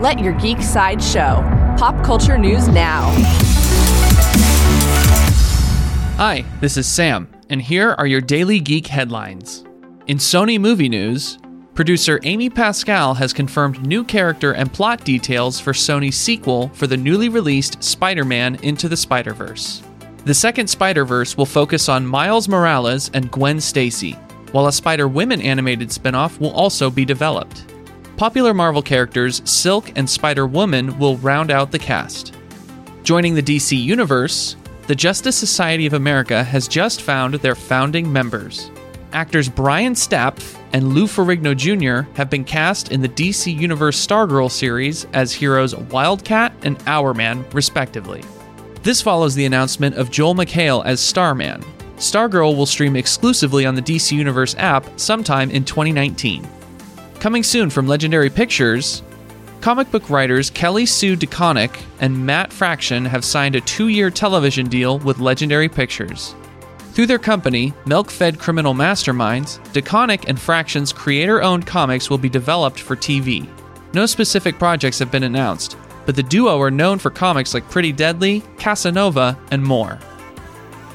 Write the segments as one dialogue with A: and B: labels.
A: Let your geek side show. Pop culture news now.
B: Hi, this is Sam, and here are your daily geek headlines. In Sony movie news, producer Amy Pascal has confirmed new character and plot details for Sony's sequel for the newly released Spider Man Into the Spider Verse. The second Spider Verse will focus on Miles Morales and Gwen Stacy, while a Spider Women animated spin off will also be developed. Popular Marvel characters Silk and Spider Woman will round out the cast. Joining the DC Universe, the Justice Society of America has just found their founding members. Actors Brian Stapf and Lou Ferrigno Jr. have been cast in the DC Universe Stargirl series as heroes Wildcat and Hourman, respectively. This follows the announcement of Joel McHale as Starman. Stargirl will stream exclusively on the DC Universe app sometime in 2019. Coming soon from Legendary Pictures, comic book writers Kelly Sue DeConnick and Matt Fraction have signed a two year television deal with Legendary Pictures. Through their company, Milk Fed Criminal Masterminds, DeConnick and Fraction's creator owned comics will be developed for TV. No specific projects have been announced, but the duo are known for comics like Pretty Deadly, Casanova, and more.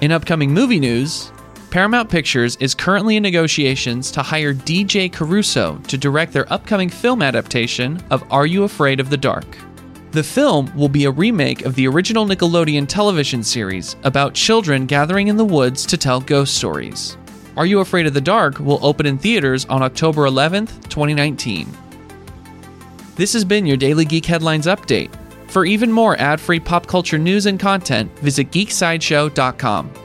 B: In upcoming movie news, Paramount Pictures is currently in negotiations to hire DJ Caruso to direct their upcoming film adaptation of Are You Afraid of the Dark? The film will be a remake of the original Nickelodeon television series about children gathering in the woods to tell ghost stories. Are You Afraid of the Dark will open in theaters on October 11th, 2019. This has been your Daily Geek Headlines Update. For even more ad free pop culture news and content, visit geeksideshow.com.